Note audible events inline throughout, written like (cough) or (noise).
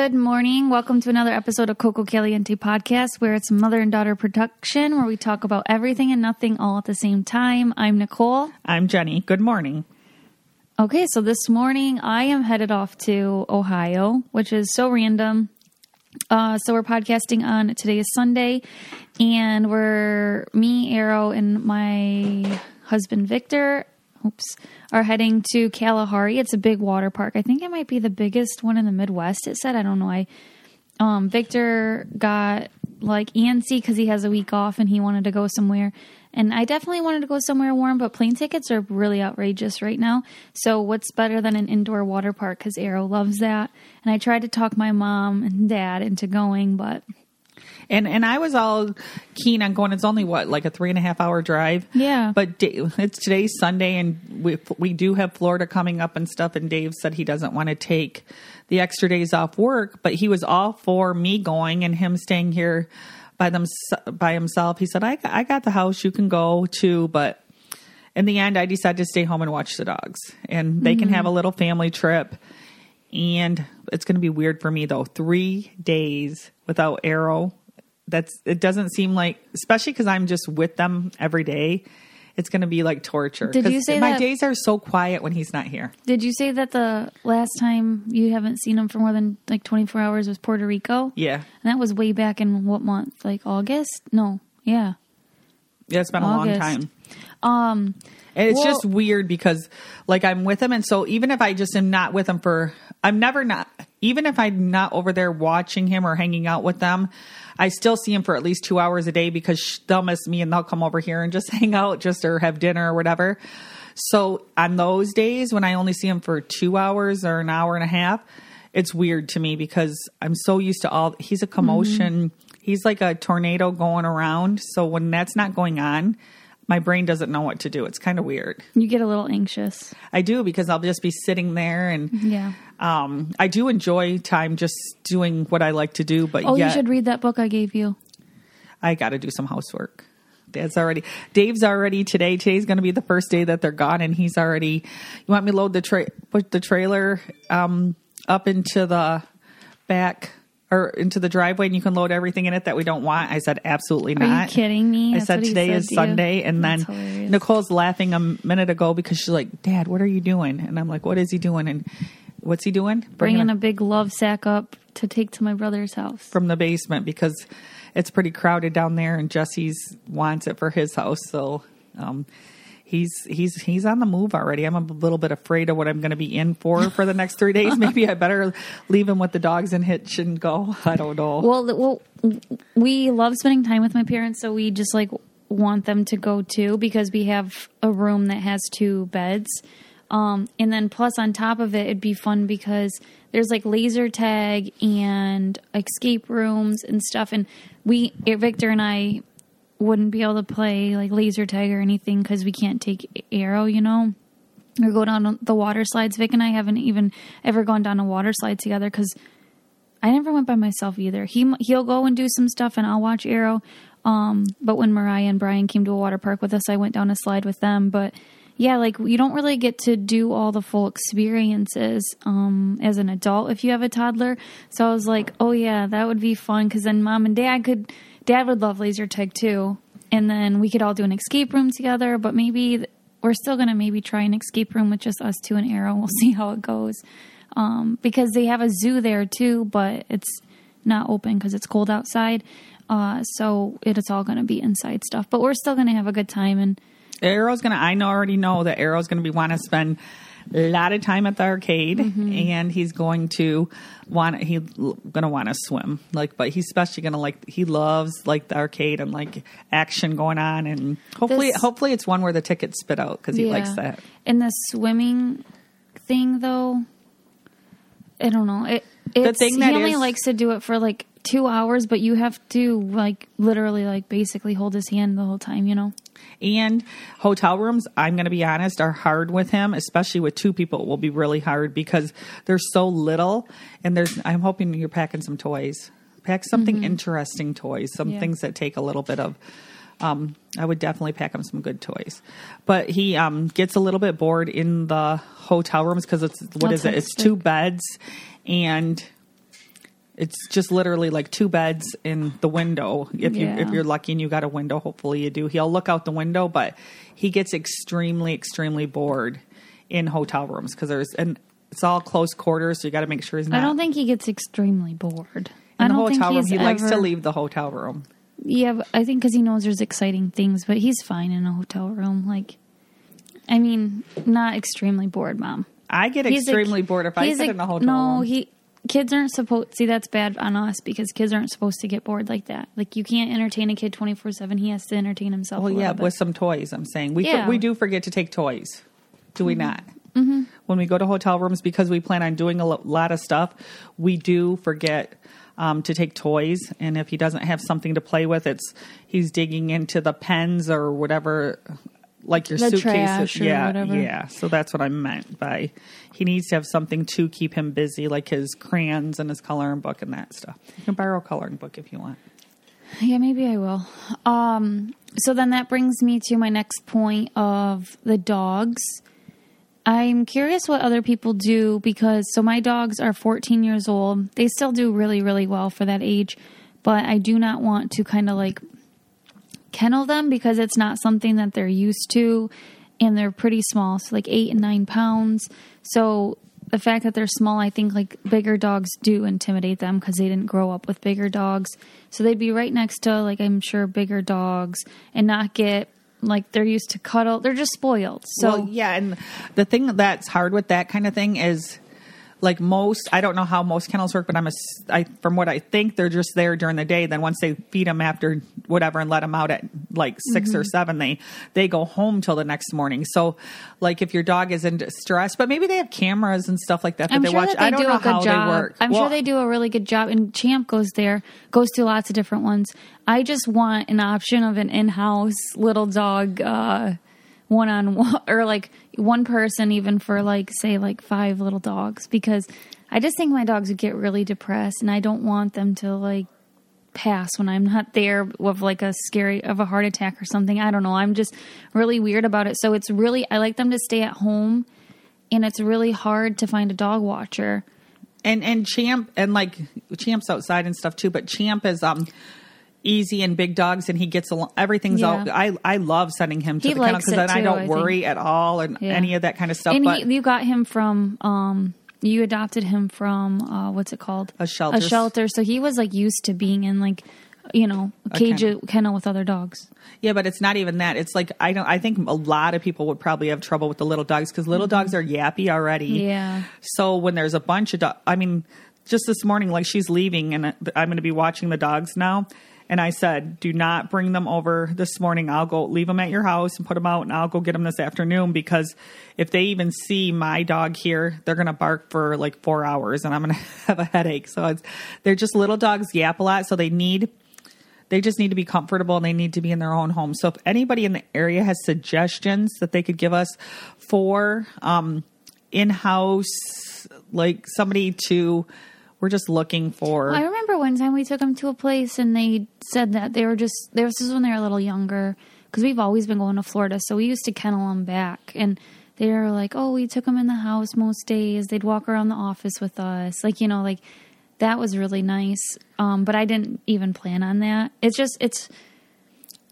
Good morning. Welcome to another episode of Coco Caliente podcast, where it's mother and daughter production, where we talk about everything and nothing all at the same time. I'm Nicole. I'm Jenny. Good morning. Okay, so this morning I am headed off to Ohio, which is so random. Uh, so we're podcasting on today is Sunday, and we're me, Arrow, and my husband Victor. Oops, are heading to Kalahari. It's a big water park. I think it might be the biggest one in the Midwest. It said I don't know. I um, Victor got like antsy because he has a week off and he wanted to go somewhere. And I definitely wanted to go somewhere warm, but plane tickets are really outrageous right now. So, what's better than an indoor water park? Because Arrow loves that. And I tried to talk my mom and dad into going, but And and I was all keen on going. It's only what like a three and a half hour drive. Yeah. But it's today's Sunday, and we we do have Florida coming up and stuff. And Dave said he doesn't want to take the extra days off work, but he was all for me going and him staying here by them by himself. He said, "I I got the house. You can go too." But in the end, I decided to stay home and watch the dogs, and they can have a mm-hmm. little family trip. And it's going to be weird for me though. Three days without Arrow. That's it. Doesn't seem like, especially because I'm just with them every day. It's going to be like torture. Did you say my that- days are so quiet when he's not here? did you say that the last time you haven't seen him for more than like 24 hours was Puerto Rico? Yeah, And that was way back in what month? Like August? No. Yeah. yeah. It's been a long time. Um, And it's Well- just weird because like I'm with him and so even if I just am not with him for I'm never not even if I'm not over there watching him or hanging out with them, I still see him for at least 2 hours a day because they'll miss me and they'll come over here and just (laughs) hang out just or have dinner or whatever. So on those days when I only see him for 2 hours or an hour and a half, it's weird to me because I'm so used to all he's a commotion. Mm-hmm. He's like a tornado going around. So when that's not going on, my brain doesn't know what to do. It's kind of weird. you get a little anxious. I do because I'll just be sitting there and Yeah. um, I do enjoy time just doing what I like to do, but Oh, yet you should read that book I gave you. I got to do some housework. Dad's already, Dave's already today. Today's going to be the first day that they're gone, and he's already. You want me to load the tra- put the trailer um, up into the back or into the driveway, and you can load everything in it that we don't want? I said absolutely not. Are you kidding me? I That's said today said is to you? Sunday, and That's then hilarious. Nicole's laughing a minute ago because she's like, "Dad, what are you doing?" And I'm like, "What is he doing?" And what's he doing? Bringing a big love sack up to take to my brother's house. from the basement because it's pretty crowded down there, and Jesse's wants it for his house. So um, he's he's he's on the move already. I'm a little bit afraid of what I'm going to be in for for the next three days. (laughs) Maybe I better leave him with the dogs and hitch and go. I don't know. Well, well, we love spending time with my parents, so we just like want them to go too because we have a room that has two beds. Um, and then plus on top of it, it'd be fun because there's like laser tag and escape rooms and stuff. And we, Victor and I, wouldn't be able to play like laser tag or anything because we can't take arrow, you know, or go down the water slides. Vic and I haven't even ever gone down a water slide together because I never went by myself either. He he'll go and do some stuff, and I'll watch Arrow. Um, but when Mariah and Brian came to a water park with us, I went down a slide with them. But yeah, like you don't really get to do all the full experiences um, as an adult if you have a toddler. So I was like, oh yeah, that would be fun because then mom and dad could. Dad would love laser tag too, and then we could all do an escape room together. But maybe we're still gonna maybe try an escape room with just us two and Arrow. (laughs) We'll see how it goes um, because they have a zoo there too, but it's not open because it's cold outside. Uh, so it is all to be inside stuff, but we're still to have a good time. And Arrow's gonna. I know already know that Arrow's gonna be want to spend a lot of time at the arcade, Mm-hmm. and he's going to want. He's gonna want to swim. Like, but he's especially gonna like. He loves like the arcade and like action going on, and hopefully, This- hopefully it's one where the tickets spit out because he likes that. And the swimming thing, though, I don't know. It it's, thing that he only is- likes to do it for like two hours, but you have to like literally like basically hold his hand the whole time. You know. And hotel rooms, I'm going to be honest, are hard with him, especially with two people. It will be really hard because they're so little. And there's, I'm hoping you're packing some toys. Pack something interesting toys, some Mm-hmm. Yeah. things that take a little bit of. Um, I would definitely pack him some good toys, but he um, gets a little bit bored in the hotel rooms because it's what is it? It's two beds, and it's just literally like two beds in the window. If you if you're lucky and you got a window, hopefully you do. He'll look out the window, but he gets extremely extremely bored in hotel rooms because there's and it's all close quarters, so you got to make sure he's not. I don't think he gets extremely bored. in I the don't think hotel room. He likes to leave the hotel room. Yeah, I think because he knows there's exciting things, but he's fine in a hotel room. Like, I mean, not extremely bored, mom. I get He's a- extremely bored if I sit a- in a hotel no, room. No, he kids aren't supposed. See, that's bad on us because kids aren't supposed to get bored like that. Like, you can't entertain a kid twenty four seven. He has to entertain himself. well, yeah, bit. with some toys. I'm saying we Yeah. we do forget to take toys, do we not? Mm-hmm. When we go to hotel rooms because we plan on doing a lo- lot of stuff, we do forget. Um, to take toys, and if he doesn't have something to play with, it's he's digging into the pens or whatever, like your The or yeah, whatever. yeah. So that's what I meant by he needs to have something to keep him busy, like his crayons and his coloring book and that stuff. You can borrow a coloring book if you want. Yeah, maybe I will. Um, so then that brings me to my next point of the dogs. I'm curious what other people do because so my dogs are 14 years old. They still do really, really well for that age, but I do not want to kind of like kennel them because it's not something that they're used to and they're pretty small, so like eight and nine pounds. So the fact that they're small, I think like bigger dogs do intimidate them because they didn't grow up with bigger dogs. So they'd be right next to like I'm sure bigger dogs and not get like they're used to cuddle. They're just spoiled. So well, yeah, and the thing that's hard with that kind of thing is like most I don't know how most kennels work, but I'm a I, from what I think they're just there during the day. Then once they feed them after whatever and let them out at like 6 Mm-hmm. or seven, they they go home till the next morning. So like if your dog is in distress, but maybe they have cameras and stuff like that that I'm they sure watch. that they I don't do know a good how job. they work. I'm Well, sure they do a really good job. And Champ goes there, goes to lots of different ones. I just want an option of an in-house little dog, uh, one on one, or like one person, even for like say like five little dogs, because I just think my dogs would get really depressed, and I don't want them to like pass when I'm not there with like a scary of a heart attack or something. I don't know. I'm just really weird about it. So it's really I like them to stay at home and it's really hard to find a dog watcher. and and champ and like champ's outside and stuff too but champ is um easy and big dogs and he gets along everything's Yeah. all i i love sending him to He the kennel because then i don't I worry at all and Yeah. any of that kind of stuff and but he, you got him from um you adopted him from uh what's it called A shelter. a shelter so he was like used to being in like you know cage kennel. kennel with other dogs yeah but it's not even that it's like i don't i think a lot of people would probably have trouble with the little dogs because little dogs are yappy already Mm-hmm. Yeah. so when there's a bunch of dogs i mean just this morning like she's leaving and i'm going to be watching the dogs now and I said, do not bring them over this morning. I'll go leave them at your house and put them out, and I'll go get them this afternoon because if they even see my dog here, they're going to bark for like four hours and I'm going (laughs) to have a headache. So they're just little dogs yap a lot. So they need, they just need to be comfortable and they need to be in their own home. So if anybody in the area has suggestions that they could give us for um, in house, like somebody to, we're just looking for. I remember one time we took them to a place and they said that they were just this was when they were a little younger because we've always been going to Florida, so we used to kennel them back and. They were like, oh, we took them in the house most days. They'd walk around the office with us. Like, you know, like that was really nice. Um, but I didn't even plan on that. It's just, it's,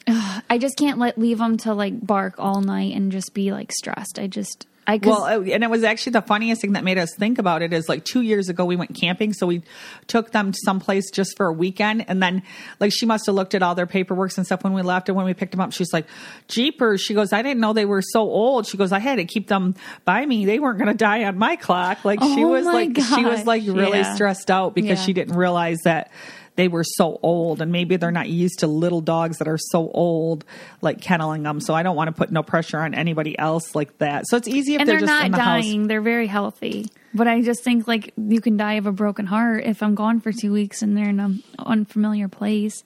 ugh, (sighs) I just can't let leave them to like bark all night and just be like stressed. I just, I Well, and it was actually the funniest thing that made us think about it is like two years ago we went camping, so we took them someplace just for a weekend, and then like she must have looked at all their paperwork and stuff when we left, and when we picked them up, she's like, "Jeepers!" She goes, "I didn't know they were so old." She goes, "I had to keep them by me; they weren't going to die on my clock." Like she Oh was my like she was like really yeah. stressed out because Yeah. she didn't realize that they were so old and maybe they're not used to little dogs that are so old like kenneling them so i don't want to put no pressure on anybody else like that so it's easy if and they're, they're, just not in the house dying. They're very healthy. But I just think like you can die of a broken heart if I'm gone for two weeks and they're in an unfamiliar place.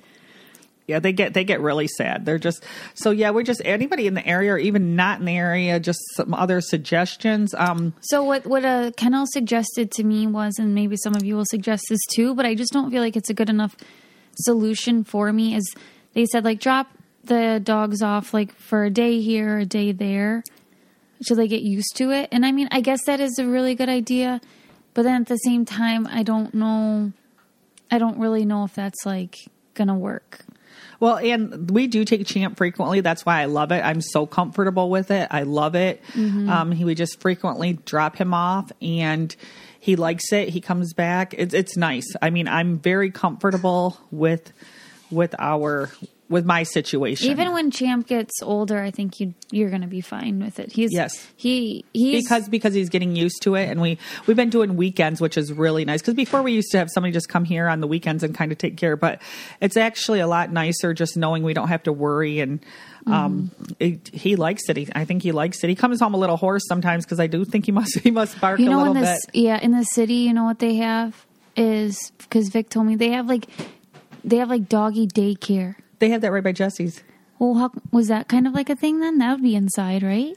Yeah they get they get really sad they're just so yeah we're just anybody in the area or even not in the area just some other suggestions um So what what a kennel suggested to me was, and maybe some of you will suggest this too, but I just don't feel like it's a good enough solution for me. Is they said like drop the dogs off like for a day here, a day there, so they get used to it. And I mean, I guess that is a really good idea, but then at the same time, I don't know. I don't really know if that's like gonna work. Well, and we do take Champ frequently. That's why I love it. I'm so comfortable with it. I love it. Um, he would just frequently drop him off, and he likes it. He comes back. It's it's nice. I mean, I'm very comfortable with with our with my situation. Even when Champ gets older, I think you you're gonna be fine with it. He's Yes. he he's because because he's getting used to it and we we've been doing weekends which is really nice because before we used to have somebody just come here on the weekends and kind of take care but it's actually a lot nicer just knowing we don't have to worry and um it, he likes it he, i think he likes it he comes home a little hoarse sometimes because i do think he must (laughs) he must bark You a little in bit yeah, in the city, you know what they have is because Vic told me they have like they have like doggy daycare. They have that right by jesse's Well, how, was that kind of like a thing then? That would be inside, right?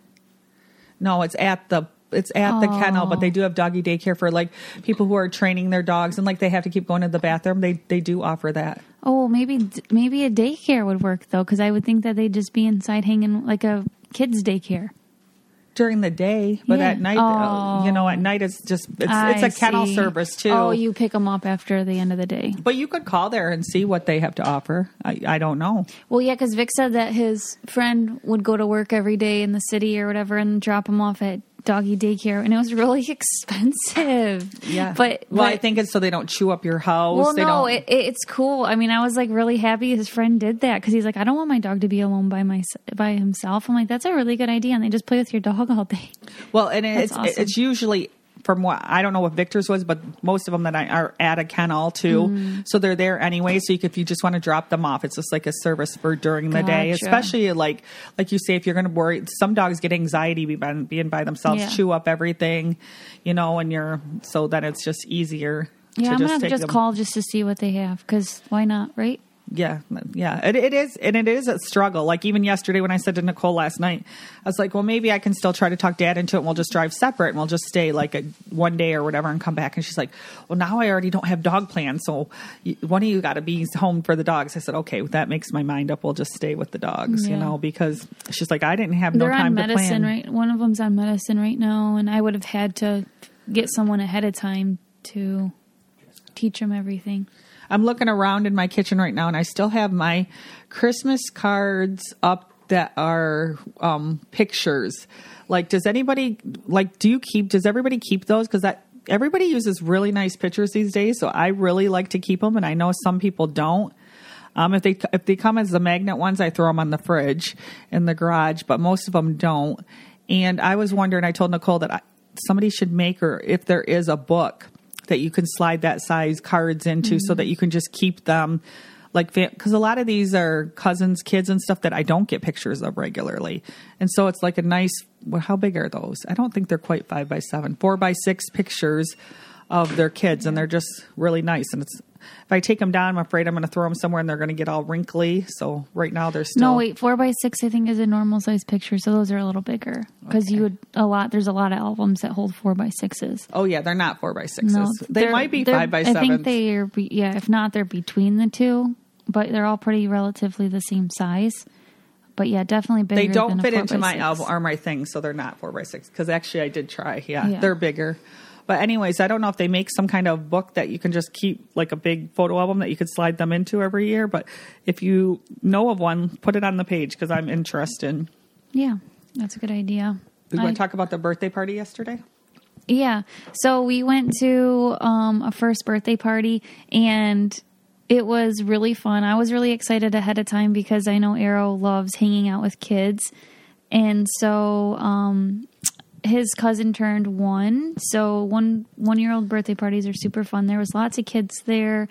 no it's at the it's at the kennel, but they oh. do have doggy daycare for like people who are training their dogs and like they have to keep going to the bathroom. They they do offer that. Oh, maybe maybe a daycare would work though, because I would think that they'd just be inside hanging like a kids daycare. During the day, but Yeah. at night, uh, you know, at night it's just it's, it's a I kennel service too. Oh, you pick them up after the end of the day. but you could call there and see what they have to offer. I, I don't know. Well, yeah, because Vic said that his friend would go to work every day in the city or whatever and drop him off at doggy daycare, and it was really (laughs) expensive. Yeah, but well, I think it's so they don't chew up your house. Well, they no, it, it's cool. I mean, I was like really happy his friend did that because he's like, I don't want my dog to be alone by my by himself. I'm like, that's a really good idea, and they just play with your dog all day. well, and it's awesome. it's usually from what I don't know what Victor's was, but most of them that I are at a kennel too. Mm. So they're there anyway. So you could, if you just want to drop them off, it's just like a service for during the day. Especially like like you say, if you're going to worry, some dogs get anxiety be- being by themselves, Yeah. chew up everything, you know, and you're so then it's just easier. Yeah, I'm just gonna take just call just to see what they have because why not, right? Yeah, yeah, it, it is, and it is a struggle. Like even yesterday when I said to Nicole last night, I was like, "Well, maybe I can still try to talk Dad into it, and we'll just drive separate, and we'll just stay like a one day or whatever, and come back." And she's like, "Well, now I already don't have dog plans, so one of you got to be home for the dogs." I said, "Okay, that makes my mind up. We'll just stay with the dogs, you know." Because she's like, "I didn't have no They're time on to medicine, plan." right? One of them's on medicine right now, and I would have had to get someone ahead of time to teach them everything. I'm looking around in my kitchen right now, and I still have my Christmas cards up that are um, pictures. Like, does anybody like? Do you keep? Does everybody keep those? Because that everybody uses really nice pictures these days, so I really like to keep them, and I know some people don't. Um, if they if they come as the magnet ones, I throw them on the fridge in the garage, but most of them don't. And I was wondering. I told Nicole that I, somebody should make her if there is a book that you can slide that size cards into, so that mm-hmm. you can just keep them like because a lot of these are cousins, kids, and stuff that I don't get pictures of regularly, and so it's like a nice. Well, how big are those? I don't think they're quite five by seven, four by six pictures of their kids, and they're just really nice. And it's if I take them down, I'm afraid I'm going to throw them somewhere and they're going to get all wrinkly. So right now they're still No, wait, four by six I think is a normal size picture, so those are a little bigger because you would a lot. There's a lot of albums that hold four by sixes. Oh yeah, they're not four by sixes. No, they might be five by seven. I think they are. Yeah, if not, they're between the two, but they're all pretty relatively the same size. But yeah, definitely bigger. they don't fit into my six. album or my thing, so they're not four by six. Because actually, I did try. Yeah, Yeah. they're bigger. But anyways, I don't know if they make some kind of book that you can just keep like a big photo album that you could slide them into every year. But if you know of one, put it on the page because I'm interested. Yeah, that's a good idea. We want to talk about the birthday party yesterday. Yeah. So we went to um, a first birthday party and it was really fun. I was really excited ahead of time because I know Arrow loves hanging out with kids. And so um, his cousin turned one. So one one year old birthday parties are super fun. There was lots of kids there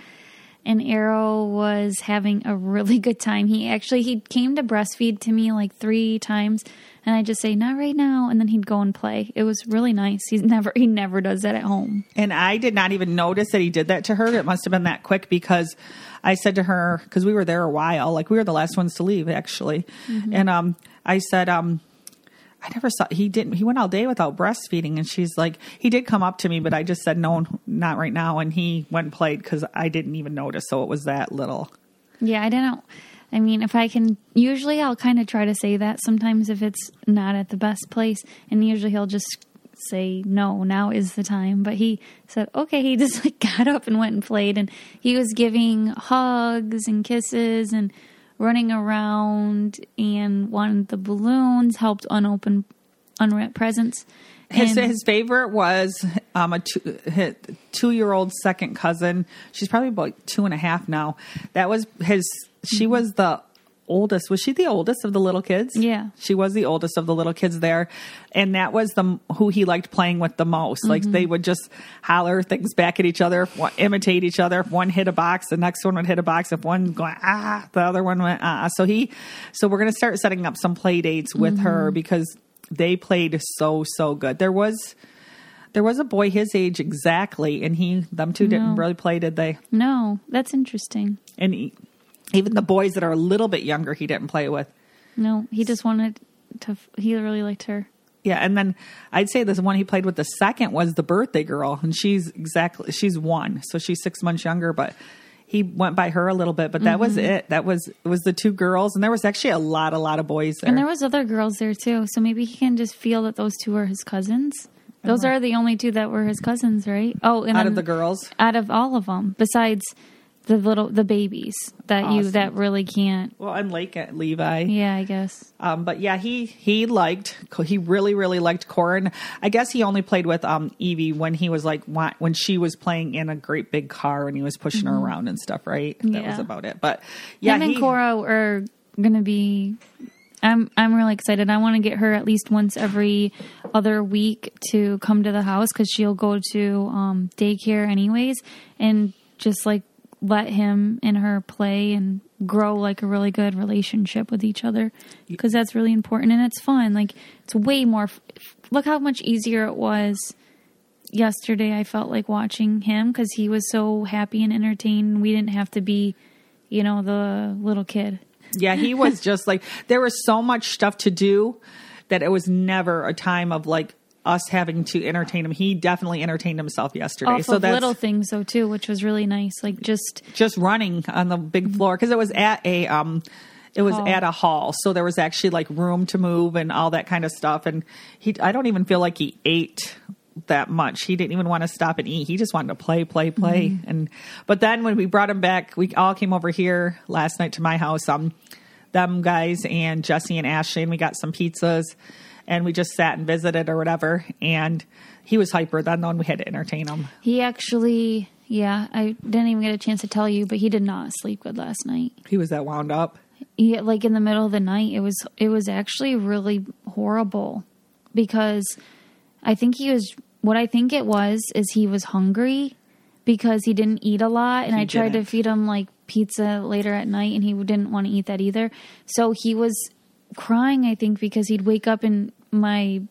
and Arrow was having a really good time. He actually he came to breastfeed to me like three times, and I just say not right now, and then he'd go and play. It was really nice. He's (laughs) never he never does that at home. And I did not even notice that he did that to her. It must have been that quick because I said to her, because we were there a while, like we were the last ones to leave actually. And um, I said, um, I never saw, he didn't, he went all day without breastfeeding. And she's like, he did come up to me, but I just said, no, not right now. And he went and played because I didn't even notice. So it was that little. Yeah, I don't. I mean, if I can, usually I'll kind of try to say that sometimes if it's not at the best place, and usually he'll just say no now is the time but he said okay he (laughs) just like got up and went and played and he was giving hugs and kisses and running around and wanted the balloons helped unopen unwrap presents His, And- his favorite was um, a two, two-year-old second cousin. She's probably about two and a half now. That was his. She was the oldest. Was she the oldest of the little kids? Yeah. she was the oldest of the little kids there, and that was the who he liked playing with the most. Like they would just holler things back at each other, imitate each other. If one hit a box, the next one would hit a box. If one going ah, the other one went ah. So he, so we're gonna start setting up some play dates with her because they played so so good. There was there was a boy his age exactly, and he them two didn't really play, did they? no that's interesting And he, even the boys that are a little bit younger, he didn't play with. no he just wanted to he really liked her Yeah, and then I'd say this one he played with the second was the birthday girl, and she's exactly she's one, so she's six months younger, but. He went by her a little bit, but that was Mm-hmm. it. That was it was the two girls, and there was actually a lot, a lot of boys there. And there was other girls there too, so maybe he can just feel that those two are his cousins. Those are the only two that were his cousins, right? Oh, and out then of the girls. out of all of them, besides the little the babies that you that really can't. Well, and Lake at Levi. Yeah, I guess. Um, but yeah, he he liked he really really liked Corin. I guess he only played with um Evie when he was like when she was playing in a great big car and he was pushing her around and stuff. Right, that was Mm-hmm. About it. But yeah, Him and he- Cora are gonna be. I'm I'm really excited. I want to get her at least once every other week to come to the house because she'll go to um, daycare anyways, and just like let him and her play and grow like a really good relationship with each other because that's really important and it's fun. Like it's way more. Look how much easier it was yesterday. I felt like watching him because he was so happy and entertained. We didn't have to be, you know, the little kid. yeah, he was (laughs) just like there was so much stuff to do that it was never a time of like us having to entertain him. He definitely entertained himself yesterday. Off so of that's little things though too, which was really nice. Like just just running on the big floor because it was at a um it was Hall. at a hall so there was actually like room to move and all that kind of stuff and he i don't even feel like he ate that much he didn't even want to stop and eat he just wanted to play play play and but then when we brought him back we all came over here last night to my house um them guys and jesse and ashley and we got some pizzas and we just sat and visited or whatever and he was hyper then when we had to entertain him he actually, yeah, I didn't even get a chance to tell you, but he did not sleep good last night. he was that wound up He, like in the middle of the night, it was it was actually really horrible because I think he was what I think it was is he was hungry because he didn't eat a lot, and He I tried to didn't. feed him like pizza later at night, and he didn't want to eat that either. So he was crying, I think, because he'd wake up and my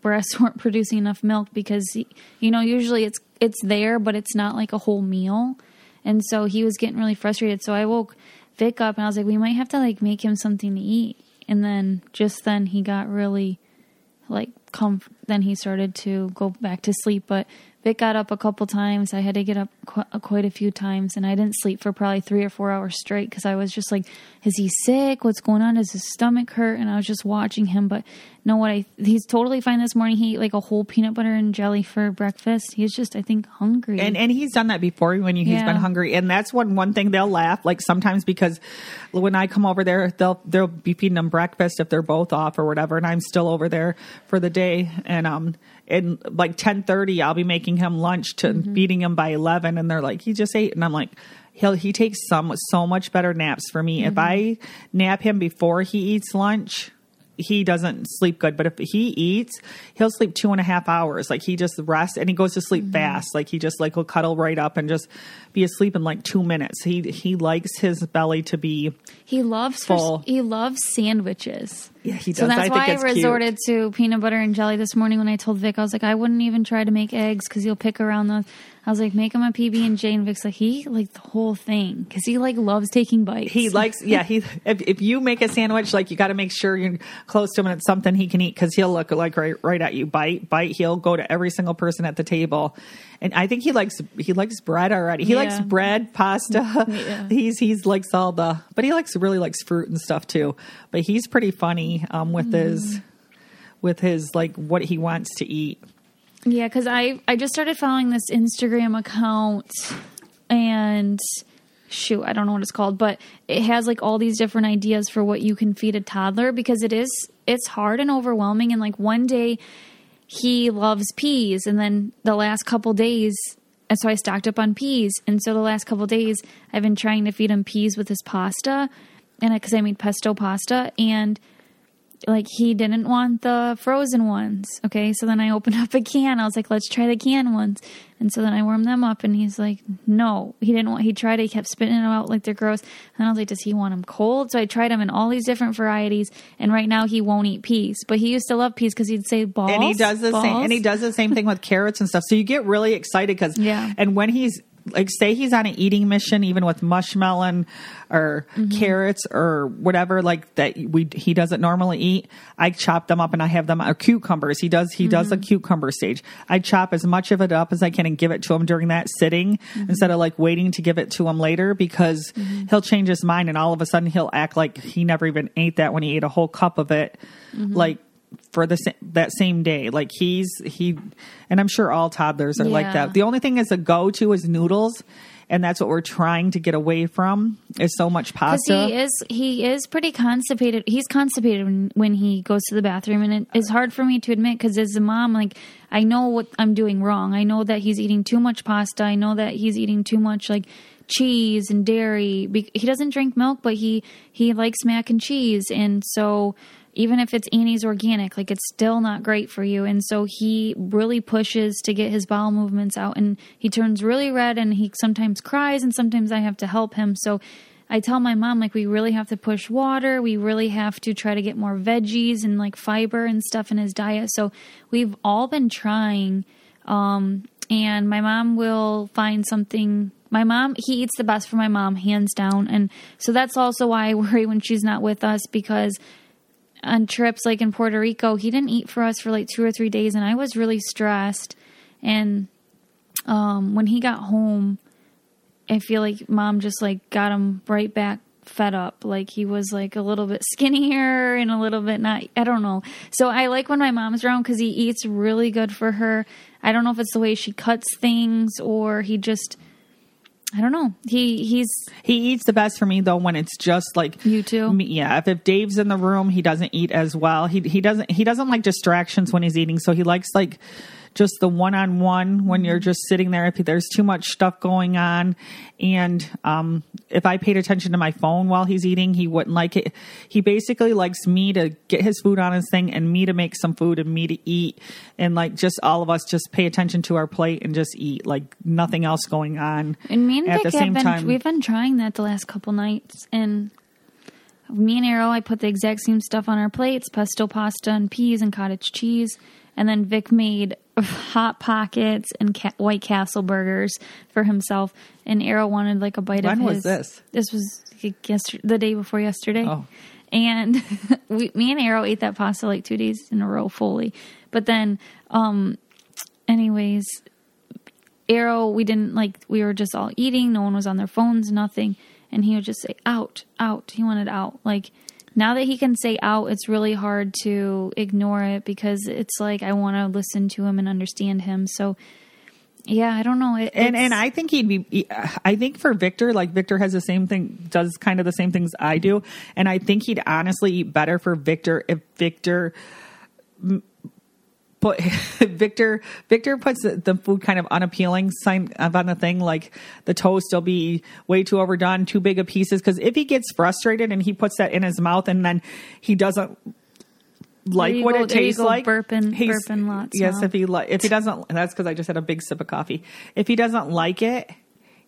breasts (laughs) weren't producing enough milk because he, you know usually it's it's there, but it's not like a whole meal, and so he was getting really frustrated. So I woke Vic up and I was like, we might have to like make him something to eat, and then just then he got really like comf- then he started to go back to sleep. But Vic got up a couple times. I had to get up qu- quite a few times, and I didn't sleep for probably three or four hours straight because I was just like, "Is he sick? What's going on? Does his stomach hurt?" And I was just watching him. But no, what I he's totally fine this morning. He ate like a whole peanut butter and jelly for breakfast. He's just, I think, hungry. And and he's done that before when he's Yeah. been hungry, and that's one one thing they'll laugh like sometimes because when I come over there, they'll they'll be feeding them breakfast if they're both off or whatever, and I'm still over there for the day, and um and like ten thirty, I'll be making him lunch to Mm-hmm. feeding him by eleven, and they're like, he just ate, and I'm like. He'll, he takes some with so much better naps for me. If Mm-hmm. I nap him before he eats lunch, he doesn't sleep good. But if he eats, he'll sleep two and a half hours. Like he just rests and he goes to Mm-hmm. sleep fast. Like he just like will cuddle right up and just be asleep in like two minutes. He he likes his belly to be he loves Full. he loves sandwiches. yeah he does. So that's I why I it's cute. resorted to peanut butter and jelly this morning when I told Vic I was like I wouldn't even try to make eggs because you'll pick around those. I was like make him a PB and J and Vic's like he like the whole thing because he like loves taking bites. He likes, yeah. He if, if you make a sandwich, like you got to make sure you're close to him and it's something he can eat because he'll look like right right at you, bite, bite. He'll go to every single person at the table, and I think he likes he likes bread already. He likes bread, pasta. (laughs) Yeah. He's he's likes all the, but he likes really likes fruit and stuff too. But he's pretty funny um, with his with his like what he wants to eat. Yeah, because I I just started following this Instagram account, and shoot, I don't know what it's called, but it has like all these different ideas for what you can feed a toddler because it is it's hard and overwhelming. And like one day he loves peas, and then the last couple days. And so I stocked up on peas, and so the last couple days I've been trying to feed him peas with his pasta, and because I made pesto pasta, and like he didn't want the frozen ones. Okay, so then I opened (laughs) up a can. I was like, let's try the can ones. And so then I warmed them up, and he's like, no, he didn't want. He tried. it. He kept spitting them out like they're gross. And I was like, does he want them cold? So I tried them in all these different varieties, and right now he won't eat peas. But he used to love peas because he'd say balls. and he does the same and he does the same thing with carrots and stuff so you get really excited because Yeah. and when he's like say he's on an eating mission even with mushmelon or Mm-hmm. carrots or whatever like that we he doesn't normally eat i chop them up and i have them or cucumbers he does he does the Mm-hmm. cucumber stage i chop as much of it up as i can and give it to him during that sitting Mm-hmm. instead of like waiting to give it to him later because he'll change his mind and all of a sudden he'll act like he never even ate that when he ate a whole cup of it Mm-hmm. like for the sa- that same day. Like he's he, and I'm sure all toddlers are like that. The only thing is a go to is noodles, and that's what we're trying to get away from. Is so much pasta. he is he is pretty constipated. He's constipated when, when he goes to the bathroom, and it is hard for me to admit because as a mom, like I know what I'm doing wrong. I know that he's eating too much pasta. I know that he's eating too much like cheese and dairy. He doesn't drink milk, but he he likes mac and cheese, and so even if it's Annie's organic, like it's still not great for you. And so he really pushes to get his bowel movements out and he turns really red and he sometimes cries and sometimes I have to help him. So I tell my mom, like, we really have to push water. We really have to try to get more veggies and like fiber and stuff in his diet. So we've all been trying. Um, and my mom will find something. My mom, he eats the best for my mom, hands down. And so that's also why I worry when she's not with us because on trips like in Puerto Rico, he didn't eat for us for like two or three days, and I was really stressed. And um, when he got home, I feel like mom just like got him right back fed up. Like he was like a little bit (laughs) skinnier and a little bit not. I don't know. So I like when my mom's around because he eats really good for her. I don't know if it's the way she cuts things or he just. I don't know. He he's He eats the best for me though when it's just like You too? Me, yeah, if, if Dave's in the room, he doesn't eat as well. He he doesn't he doesn't like distractions when he's eating. So he likes like just the one on one when you're just sitting there. If there's too much stuff going on, and um, if I paid attention to my phone while he's eating, he wouldn't like it. He basically likes me to get his food on his thing and me to make some food and me to eat, and like just all of us just pay attention to our plate and just eat. Like nothing else going on. And me and at Vic the have same been time. we've been trying that the last couple nights and me and Arrow I put the exact same stuff on our plates, pesto pasta and peas and cottage cheese. And then Vic made hot pockets and ca- White Castle burgers for himself. And Arrow wanted like a bite When of was this? This was yesterday, the day before yesterday. Oh. And (laughs) we, me and Arrow ate that pasta like two days in a row fully. But then, um, anyways, Arrow, we didn't like, we were just all eating. No one was on their phones, nothing. And he would just say, out, out. He wanted out. Like, now that he can say out, it's really hard to ignore it because it's like I want to listen to him and understand him. So, yeah, I don't know. It, and and I think he'd be. I think for Victor, like Victor has the same thing, does kind of the same things I do, and I think he'd honestly eat better for Victor if Victor. Put (laughs) Victor Victor puts the, the food kind of unappealing sign up on the thing like the toast will be way too overdone, too big of pieces. Because if he gets frustrated and he puts that in his mouth and then he doesn't like what go- it tastes like, burping- he's- burping lots Yes, now. if he li- if he doesn't, that's because I just had a big sip of coffee. If he doesn't like it,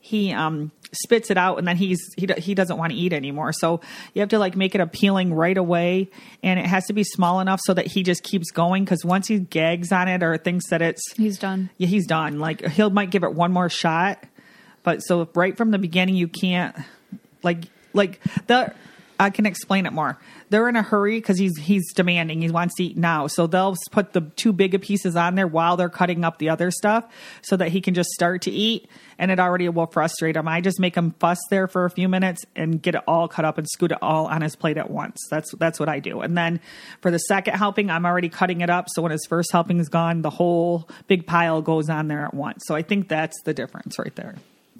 he um spits it out and then he's he he doesn't want to eat anymore. So you have to like make it appealing right away, and it has to be small enough so that he just keeps going. Because once he gags on it or thinks that it's he's done. yeah, he's done. Like he'll might give it one more shot, but so right from the beginning you can't like like the I can explain it more. They're in a hurry because he's he's demanding. He wants to eat now, so they'll put the two big pieces on there while they're cutting up the other stuff, so that he can just start to eat, and it already will frustrate him. I just make him fuss there for a few minutes and get it all cut up and scoot it all on his plate at once. That's that's what I do. And then for the second helping, I'm already cutting it up, so when his first helping is gone, the whole big pile goes on there at once. So I think that's the difference right there.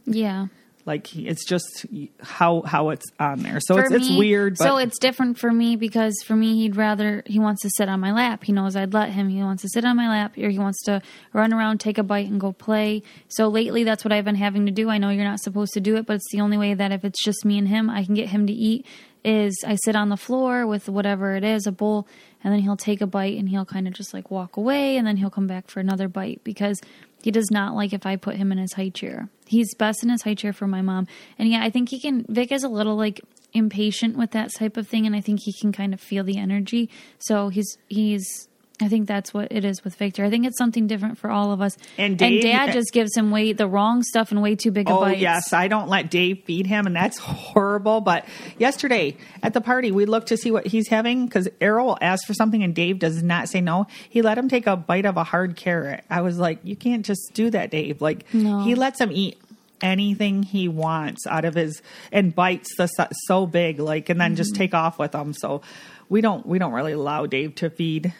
Yeah. Like he- it's just how how it's on there. So For it's, it's weird. But so it's different for me because for me, he'd rather he wants to sit on my lap. He knows I'd let him. He wants to sit on my lap, or he wants to run around, take a bite, and go play. So lately, that's what I've been having to do. I know you're not supposed to do it, but it's the only way that if it's just me and him, I can get him to eat. Is I sit on the floor with whatever it is, a bowl, and then he'll take a bite and he'll kind of just like walk away, and then he'll come back for another bite because he does not like if I put him in his high chair. He's best in his high chair for my mom. And yeah, I think he can Vic is a little like impatient with that type of thing and I think he can kind of feel the energy. So he's he's I think that's what it is with Victor. I think it's something different for all of us. And Dave- dad just gives him way the wrong stuff and way too big a Oh bites. yes, I don't let Dave feed him, and that's horrible. But yesterday at the party, we looked to see what he's having because Arrow will ask for something, and Dave does not say no. He let him take a bite of a hard carrot. I was like, you can't just do that, Dave. Like No. he lets him eat anything he wants out of his and bites the so- so big, like, and then Mm-hmm. just take off with them. So we don't we don't really allow Dave to feed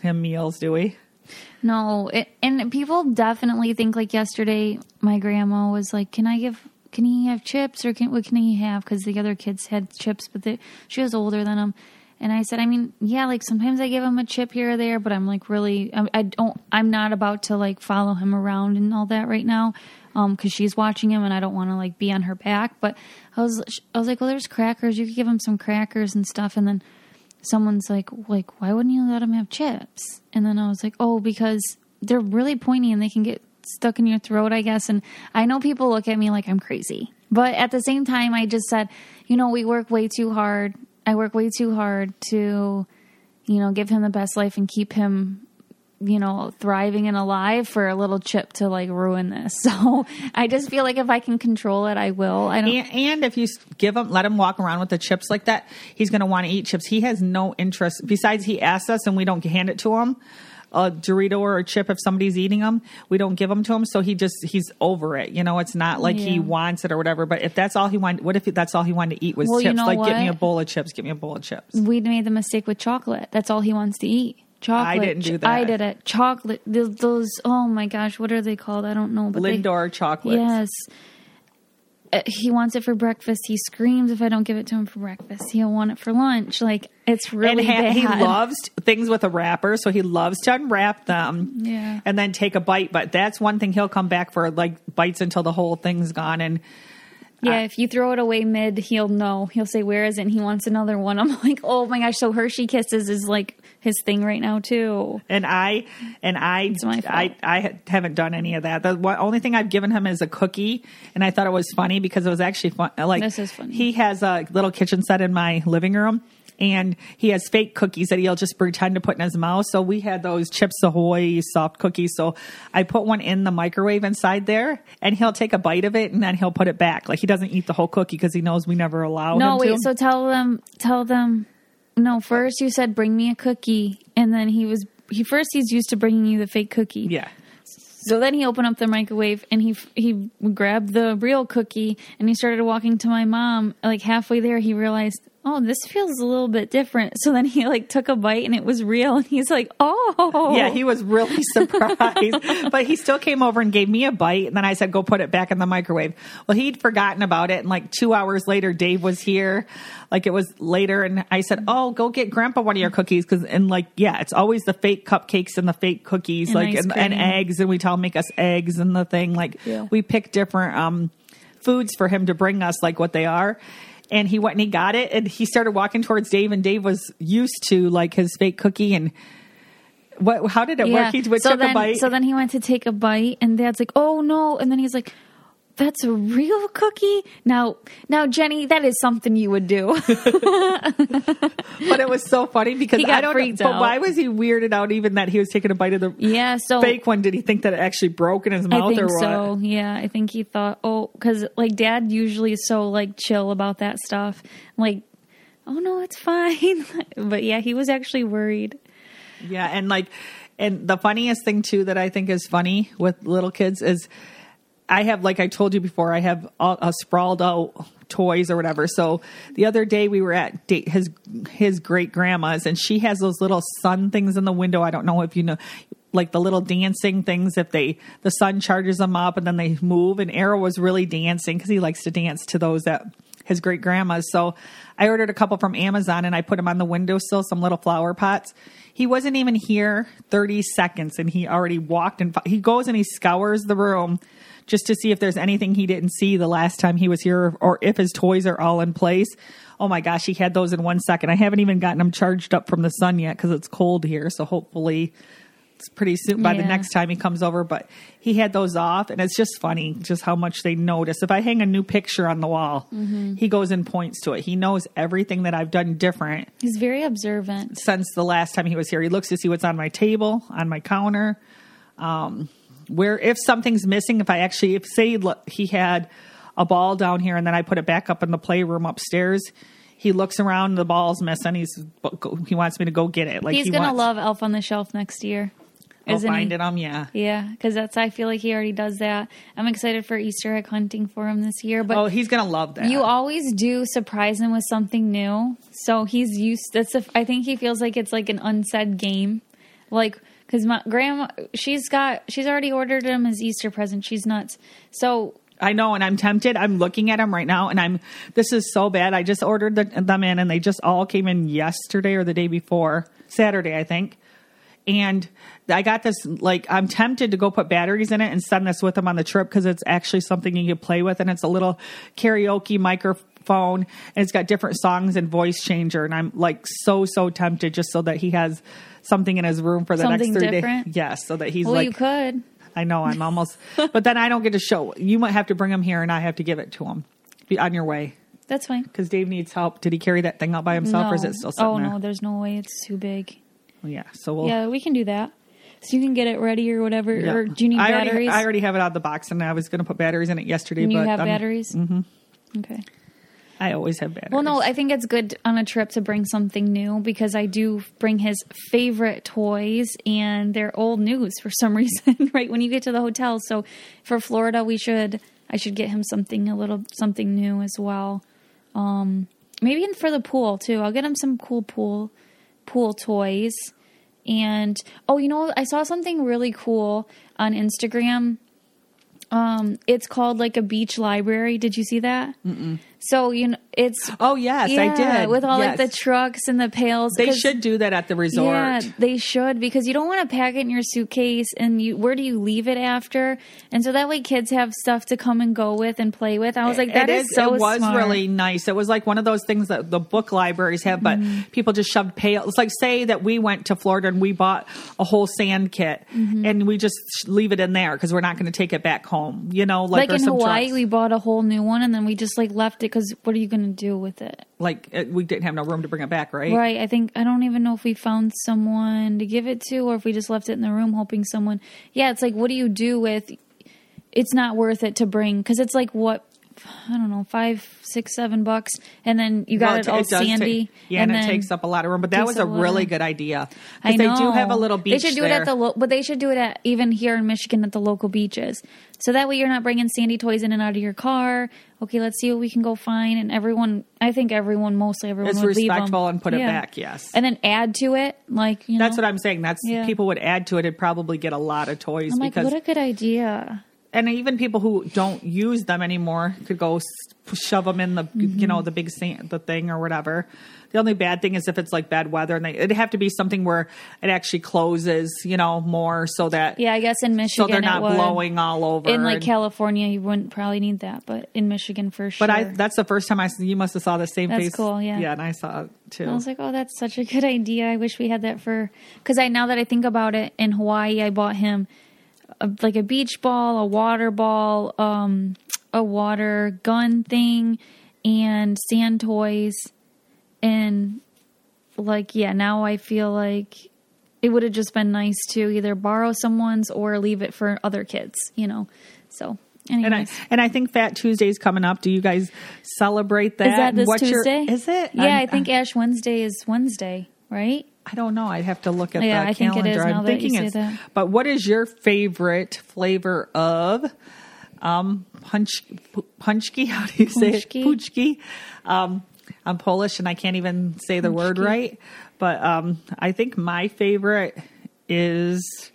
him meals, do we? No, it, and people definitely think like yesterday. My grandma was like, "Can I give? Can he have chips or can what can he have?" Because the other kids had chips, but she was older than him. And I said, I mean, yeah, like sometimes I give him a chip here or there, but I'm like really, I, I don't, I'm not about to like follow him around and all that right now, um, because she's watching him and I don't want to like be on her back. But I was, I was like, well, there's crackers. You could give him some crackers and stuff, and then someone's like, like, why wouldn't you let him have chips? And then I was like, oh, because they're really pointy and they can get stuck in your throat, I guess. And I know people look at me like I'm crazy, but at the same time, I just said, you know, we work way too hard. I work way too hard to, you know, give him the best life and keep him, you know, thriving and alive for a little chip to like ruin this. (laughs) So I just feel like if I can control it, I will. I don't. And, and if you give him, let him walk around with the chips like that, he's going to want to eat chips. He has no interest. Besides, he asks us and we don't hand it to him. A Dorito or a chip, if somebody's eating them, we don't give them to him. So he just, he's over it. You know, it's not like he wants it or whatever. But if that's all he wanted, what if that's all he wanted to eat was Well, you chips? know like, get me a bowl of chips, get me a bowl of chips. we made the mistake with chocolate. That's all he wants to eat. Chocolate. I didn't do that. I did it. Chocolate. Th- Those. Oh my gosh, what are they called? I don't know. But they- Lindor chocolates. Yes. Uh, He wants it for breakfast. He screams if I don't give it to him for breakfast. He'll want it for lunch. Like it's really and ha- bad. he (laughs) loves things with a wrapper, so he loves to unwrap them, Yeah. and then take a bite. But that's one thing he'll come back for, like bites until the whole thing's gone. And Yeah, if you throw it away mid, he'll know. He'll say, "Where is it?" And he wants another one. I'm (laughs) like, "Oh my gosh!" So Hershey Kisses is like his thing right now too. and I and I. I I haven't done any of that. The one, only thing I've given him is a cookie, and I thought it was funny because it was actually fun. Like This is funny. He has a little kitchen set in my living room. And he has fake cookies that he'll just pretend to put in his mouth. So we had those Chips Ahoy soft cookies. So I put one in the microwave inside there, and he'll take a bite of it, and then he'll put it back. Like he doesn't eat the whole cookie because he knows we never allow No, him wait. to. So tell them, tell them. No, first you said bring me a cookie, and then he was he first he's used to bringing you the fake cookie. yeah. So then he opened up the microwave and he he grabbed the real cookie and he started walking to my mom. Like halfway there, he realized, oh, this feels a little bit different. So then he like took a bite and it was real, and he's like, oh, Yeah, he was really (laughs) surprised, but he still came over and gave me a bite. And then I said, "Go put it back in the microwave." Well, he'd forgotten about it, and like two hours later, Dave was here. Like it was later, and I said, "Oh, go get Grandpa one of your cookies," because and like yeah, it's always the fake cupcakes and the fake cookies, And like and, and eggs, and we tell him make us eggs and the thing. Like Yeah. we pick different um foods for him to bring us, like what they are. And he went and he got it, and he started walking towards Dave, and Dave was used to like his fake cookie and. What? How did it work? He took a bite. So then he went to take a bite, and Dad's like, "Oh no!" And then he's like, "That's a real cookie." Now, now, Jenny, that is something you would do. (laughs) but it was so funny because He got I don't know. But why was he weirded out even that he was taking a bite of the yeah. So fake one? Did he think that it actually broke in his mouth I think or what? so. Yeah, I think he thought, oh, because like Dad usually is so like chill about that stuff. Like, oh no, it's fine. (laughs) but yeah, he was actually worried. Yeah, and like, and the funniest thing too that I think is funny with little kids is, I have like I told you before, I have uh, sprawled out toys or whatever. So the other day we were at da- his his great grandma's, and she has those little sun things in the window. I don't know if you know. Like the little dancing things, if they the sun charges them up and then they move. And Arrow was really dancing because he likes to dance to those at his great grandma's. So I ordered a couple from Amazon and I put them on the windowsill, some little flower pots. He wasn't even here 30 seconds and he already walked and he goes and he scours the room just to see if there's anything he didn't see the last time he was here or if his toys are all in place. Oh my gosh, he had those in one second. I haven't even gotten them charged up from the sun yet because it's cold here. So hopefully it's pretty soon by the next time he comes over. But he had those off, and it's just funny just how much they notice. If I hang a new picture on the wall, he goes and points to it. He knows everything that I've done different He's very observant. since the last time he was here. He looks to see what's on my table, on my counter. Um, where if something's missing, if I actually, if say look, he had a ball down here and then I put it back up in the playroom upstairs, he looks around, the ball's missing. He's he wants me to go get it. Like He's he gonna wants, love Elf on the Shelf next year, I'll isn't find he? it. Um, yeah. Yeah, because that's I feel like he already does that. I'm excited for Easter egg hunting for him this year, but oh, he's gonna love that. You always do surprise him with something new. So he's used. That's. A, I think he feels like it's like an unsaid game, like because my grandma, she's got, she's already ordered them as Easter present. She's nuts. So I know, and I'm tempted. I'm looking at them right now, and I'm. This is so bad. I just ordered the, them in, and they just all came in yesterday or the day before, Saturday, I think. And I got this. Like, I'm tempted to go put batteries in it and send this with them on the trip because it's actually something you can play with, and it's a little karaoke microphone, and it's got different songs and voice changer. And I'm like so so tempted just so that he has something in his room for the Something next three different? days. Yes, so that he's well, like you could. I know I'm almost, (laughs) but then I don't get to show. You might have to bring him here, and I have to give it to him. Be on your way That's fine. because Dave needs help. Did he carry that thing out by himself, no. or is it still sitting oh there? no, there's no way. It's too big. Yeah. So we'll. Yeah, we can do that. So you can get it ready or whatever. yeah. Or do you need I already, batteries? I already have it out of the box, and I was going to put batteries in it yesterday. and you but have um, batteries. Mm-hmm. Okay. I always have batteries. Well, no, I think it's good on a trip to bring something new because I do bring his favorite toys and they're old news for some (laughs) reason, right? When you get to the hotel. So for Florida, we should, I should get him something, a little, something new as well. Um, maybe in for the pool too. I'll get him some cool pool, pool toys. And, oh, you know, I saw something really cool on Instagram. Um, it's called like a beach library. Did you see that? Mm-mm. So you know, it's Oh yes, I yeah, did. with all Yes. like the trucks and the pails. They should do that at the resort. Yeah, they should because you don't want to pack it in your suitcase and you where do you leave it after? And so that way kids have stuff to come and go with and play with. I was like, that It is, so It was smart. really nice. It was like one of those things that the book libraries have, but Mm-hmm. people just shoved pails. Like say that we went to Florida and we bought a whole sand kit, Mm-hmm. and we just leave it in there because we're not going to take it back home. You know, like, like in Hawaii, trucks. we bought a whole new one and then we just like left it because what are you going to do with it? like it, we didn't have no room to bring it back, right? Right. I think I don't even know if we found someone to give it to or if we just left it in the room hoping someone. Yeah, it's like what do you do with it's not worth it to bring cuz it's like what I don't know, five, six, seven bucks, and then you got Well, it all does sandy. take- yeah, and, it takes up a lot of room. But that was a really good idea. I Because know they do have a little beach They should do there. it at the, lo- but they should do it at even here in Michigan at the local beaches. So that way you're not bringing sandy toys in and out of your car. Okay, let's see what we can go find. And everyone, I think everyone, mostly everyone, It's would respectful and put it back, yes. and then add to it, like you know. That's what I'm saying. That's Yeah. people would add to it. It'd probably get a lot of toys I'm like, because, what a good idea. And even people who don't use them anymore could go shove them in the, Mm-hmm. you know, the big sand, the thing or whatever. The only bad thing is if it's like bad weather, and they, it'd have to be something where it actually closes, you know, more so that Yeah, I guess in Michigan so they're not blowing all over. In like and- California, you wouldn't probably need that, but in Michigan for sure. but I that's the first time I you must have saw the same That's face. cool, yeah. yeah, and I saw it too. I was like, oh, that's such a good idea. I wish we had that for because I now that I think about it, in Hawaii, I bought him a, like a beach ball, a water ball, um, a water gun thing, and sand toys, and like yeah, now I feel like it would have just been nice to either borrow someone's or leave it for other kids, you know. So, and I and I think Fat Tuesday's coming up. Do you guys celebrate that? Is that this what's your- Tuesday? is it? Yeah, I'm- i think Ash Wednesday is Wednesday, right? I don't know. I'd have to look at Yeah, the I think it calendar. I'm now that you thinking it's. that. But what is your favorite flavor of um punch paczki? (laughs) How do you say Paczki? it? Paczki. Um, I'm Polish and I can't even say the word right. But um, I think my favorite is.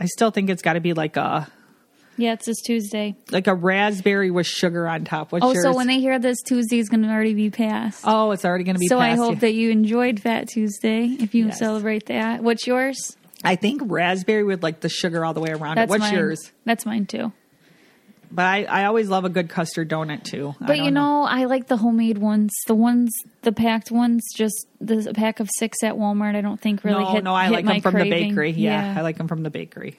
I still think it's got to be like a Yeah, it's this Tuesday. like a raspberry with sugar on top. What's Oh, yours? so when they hear this, Tuesday is going to already be passed. oh, it's already going to be. so I hope you. that you enjoyed Fat Tuesday if you Yes. celebrate that. What's yours? I think raspberry with like the sugar all the way around it. What's mine. yours? That's mine too. But I, I always love a good custard donut too. But you know, I like the homemade ones. The ones, the packed ones, just the pack of six at Walmart. I don't think really no, hit. no, I hit like them from the craving. bakery. Yeah, I like them from the bakery.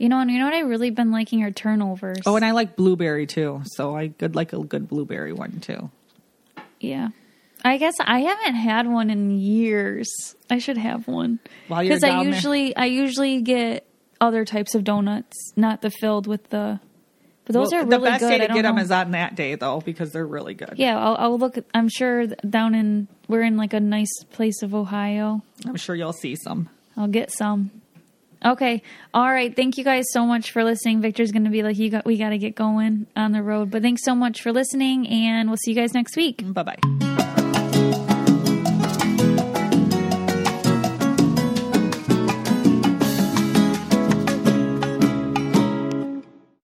You know, and you know what I really been liking are turnovers. Oh, and I like blueberry too. So I could like a good blueberry one too. yeah. I guess I haven't had one in years. I should have one because I down there. usually I usually get other types of donuts, not the filled with the. But those Well, are really good. the best good. day to get them know. is on that day though, because they're really good. Yeah, I'll, I'll look. I'm sure down in we're in like a nice place of Ohio. I'm sure you'll see some. I'll get some. Okay. All right. Thank you guys so much for listening. Victor's going to be like, "You got, we got to get going on the road." But thanks so much for listening, and we'll see you guys next week. Bye bye.